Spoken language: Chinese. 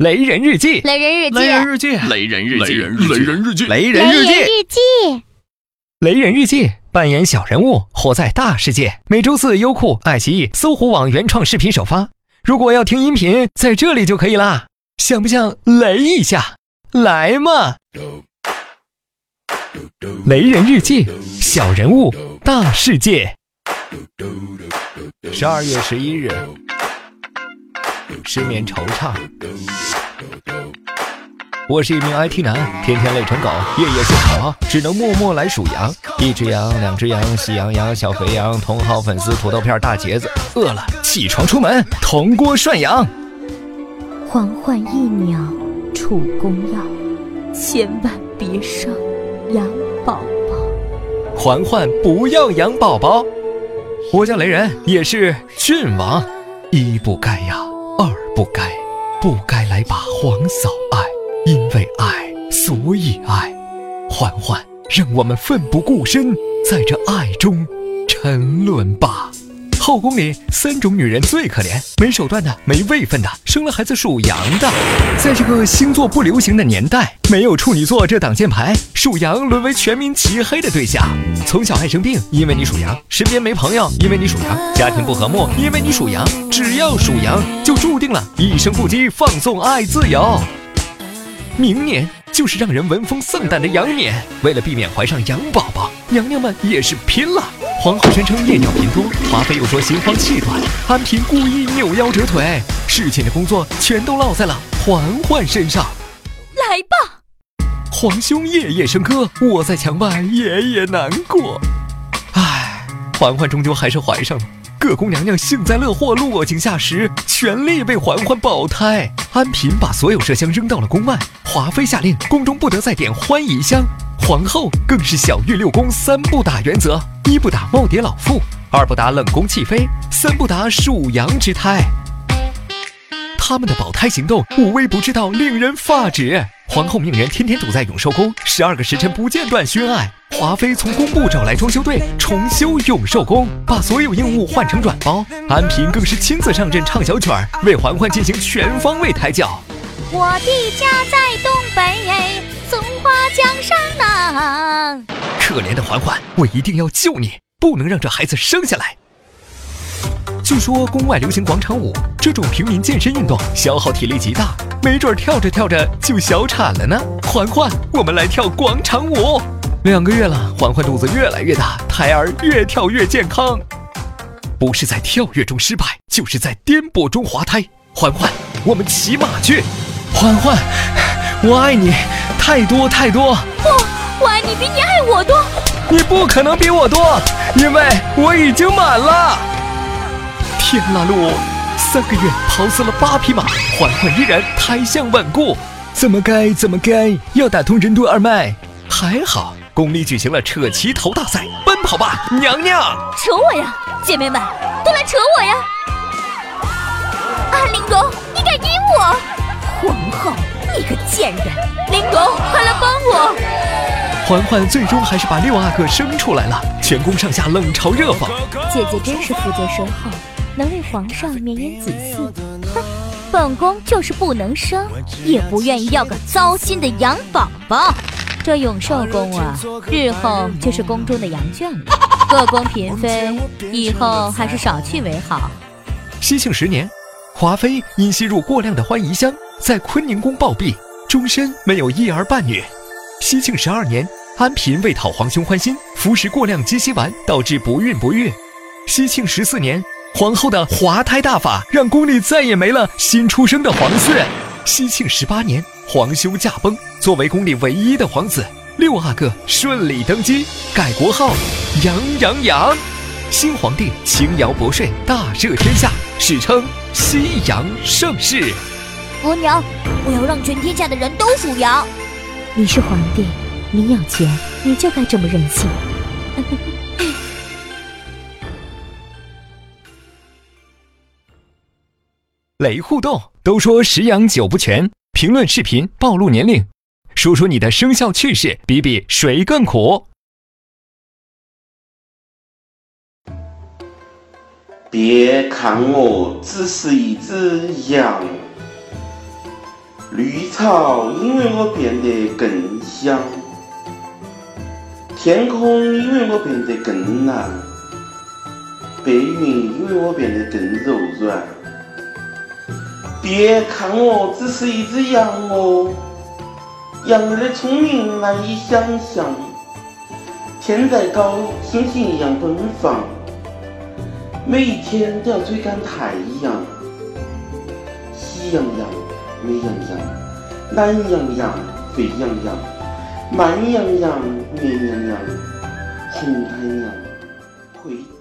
雷人日记，雷人日记，雷人日记，雷人日记，雷人日记，雷雷人日记，雷人日记，扮演小人物，活在大世界。每周四，优酷、爱奇艺、搜狐网原创视频首发。如果要听音频，在这里就可以啦。想不想雷一下？来嘛！雷人日记，小人物，大世界。十二月十一日，失眠惆怅。我是一名 IT 男，天天累成狗，夜夜睡不着，只能默默来数羊。一只羊，两只羊，喜羊羊，小肥羊，茼蒿粉丝，土豆片，大茄子。饿了，起床出门，铜锅涮羊。嬛嬛一鸟出宫药，千万别生羊宝宝。嬛嬛不要养宝宝。我叫雷人，也是郡王。衣不盖呀，二不该，不该来把黄嫂爱，因为爱，所以爱。嬛嬛，让我们奋不顾身，在这爱中沉沦吧。后宫里三种女人最可怜：没手段的，没位分的，生了孩子属羊的。在这个星座不流行的年代，没有处女座这挡箭牌，属羊沦为全民齐黑的对象。从小爱生病，因为你属羊；身边没朋友，因为你属羊；家庭不和睦，因为你属羊。只要属羊，就注定了一生不羁，放纵爱自由。明年就是让人闻风丧胆的羊年，为了避免怀上羊宝宝，娘娘们也是拼了。皇后宣称夜尿频多，华妃又说心慌气短，安嫔故意扭腰折腿，侍寝的工作全都落在了嬛嬛身上。来吧，皇兄夜夜笙歌，我在墙外夜夜难过。唉，嬛嬛终究还是怀上了。各宫娘娘幸灾乐祸，落井下石，全力为嬛嬛保胎。安嫔把所有麝香扔到了宫外，华妃下令宫中不得再点欢宜香。皇后更是小玉六宫三不打原则：一不打耄耋老妇，二不打冷宫弃妃，三不打属羊之胎。他们的保胎行动无微不至到令人发指。皇后命人天天堵在永寿宫，十二个时辰不间断熏爱。华妃从工部找来装修队重修永寿宫，把所有硬物换成软包。安嫔更是亲自上阵唱小曲儿，为嬛嬛进行全方位胎教。我的家在东北，松花江上呢。可怜的嬛嬛，我一定要救你，不能让这孩子生下来。据说宫外流行广场舞，这种平民健身运动消耗体力极大，没准跳着跳着就小产了呢。嬛嬛，我们来跳广场舞。两个月了，嬛嬛肚子越来越大，胎儿越跳越健康。不是在跳跃中失败，就是在颠簸中滑胎。嬛嬛，我们骑马去。嬛嬛，我爱你，太多太多。不，我爱你比你爱我多。你不可能比我多，因为我已经满了。天啦噜！三个月跑死了八匹马，嬛嬛依然胎相稳固。怎么该怎么该，要打通任督二脉。还好宫里举行了扯旗头大赛，奔跑吧娘娘！扯我呀，姐妹们都来扯我呀！啊，玲珑，你敢阴我！皇后，你个贱人！玲珑，快来帮我！嬛嬛最终还是把六阿哥生出来了，全宫上下冷嘲热讽。姐姐真是福泽深厚，能为皇上绵延子嗣。哼，本宫就是不能生，也不愿意要个糟心的羊宝宝。这永寿宫啊，日后就是宫中的羊圈了。各宫嫔妃以后还是少去为好。西庆十年，华妃因吸入过量的欢宜香，在坤宁宫暴毙，终身没有一儿半女。熙庆十二年，安嫔为讨皇兄欢心，服食过量鸡西丸，导致不孕不育。熙庆十四年，皇后的滑胎大法让宫里再也没了新出生的皇嗣。熙庆十八年，皇兄驾崩，作为宫里唯一的皇子，六阿哥顺利登基，改国号杨阳洋。新皇帝轻徭薄税，大赦天下，史称西洋盛世。额娘，我要让全天下的人都属羊。你是皇帝，你有钱，你就该这么任性。雷互动都说十羊九不全，评论视频暴露年龄，说说你的生肖趣事，比比谁更苦。别看我只是一只羊，绿草因为我变得更香，天空因为我变得更蓝，白云因为我变得更柔软。别看我只是一只羊哦，羊儿的聪明难以想象。天再高，星星一样奔放，每一天都要追赶太阳。喜羊羊、美羊羊、懒羊羊、沸羊羊、慢羊羊、绵羊羊、红太阳、灰。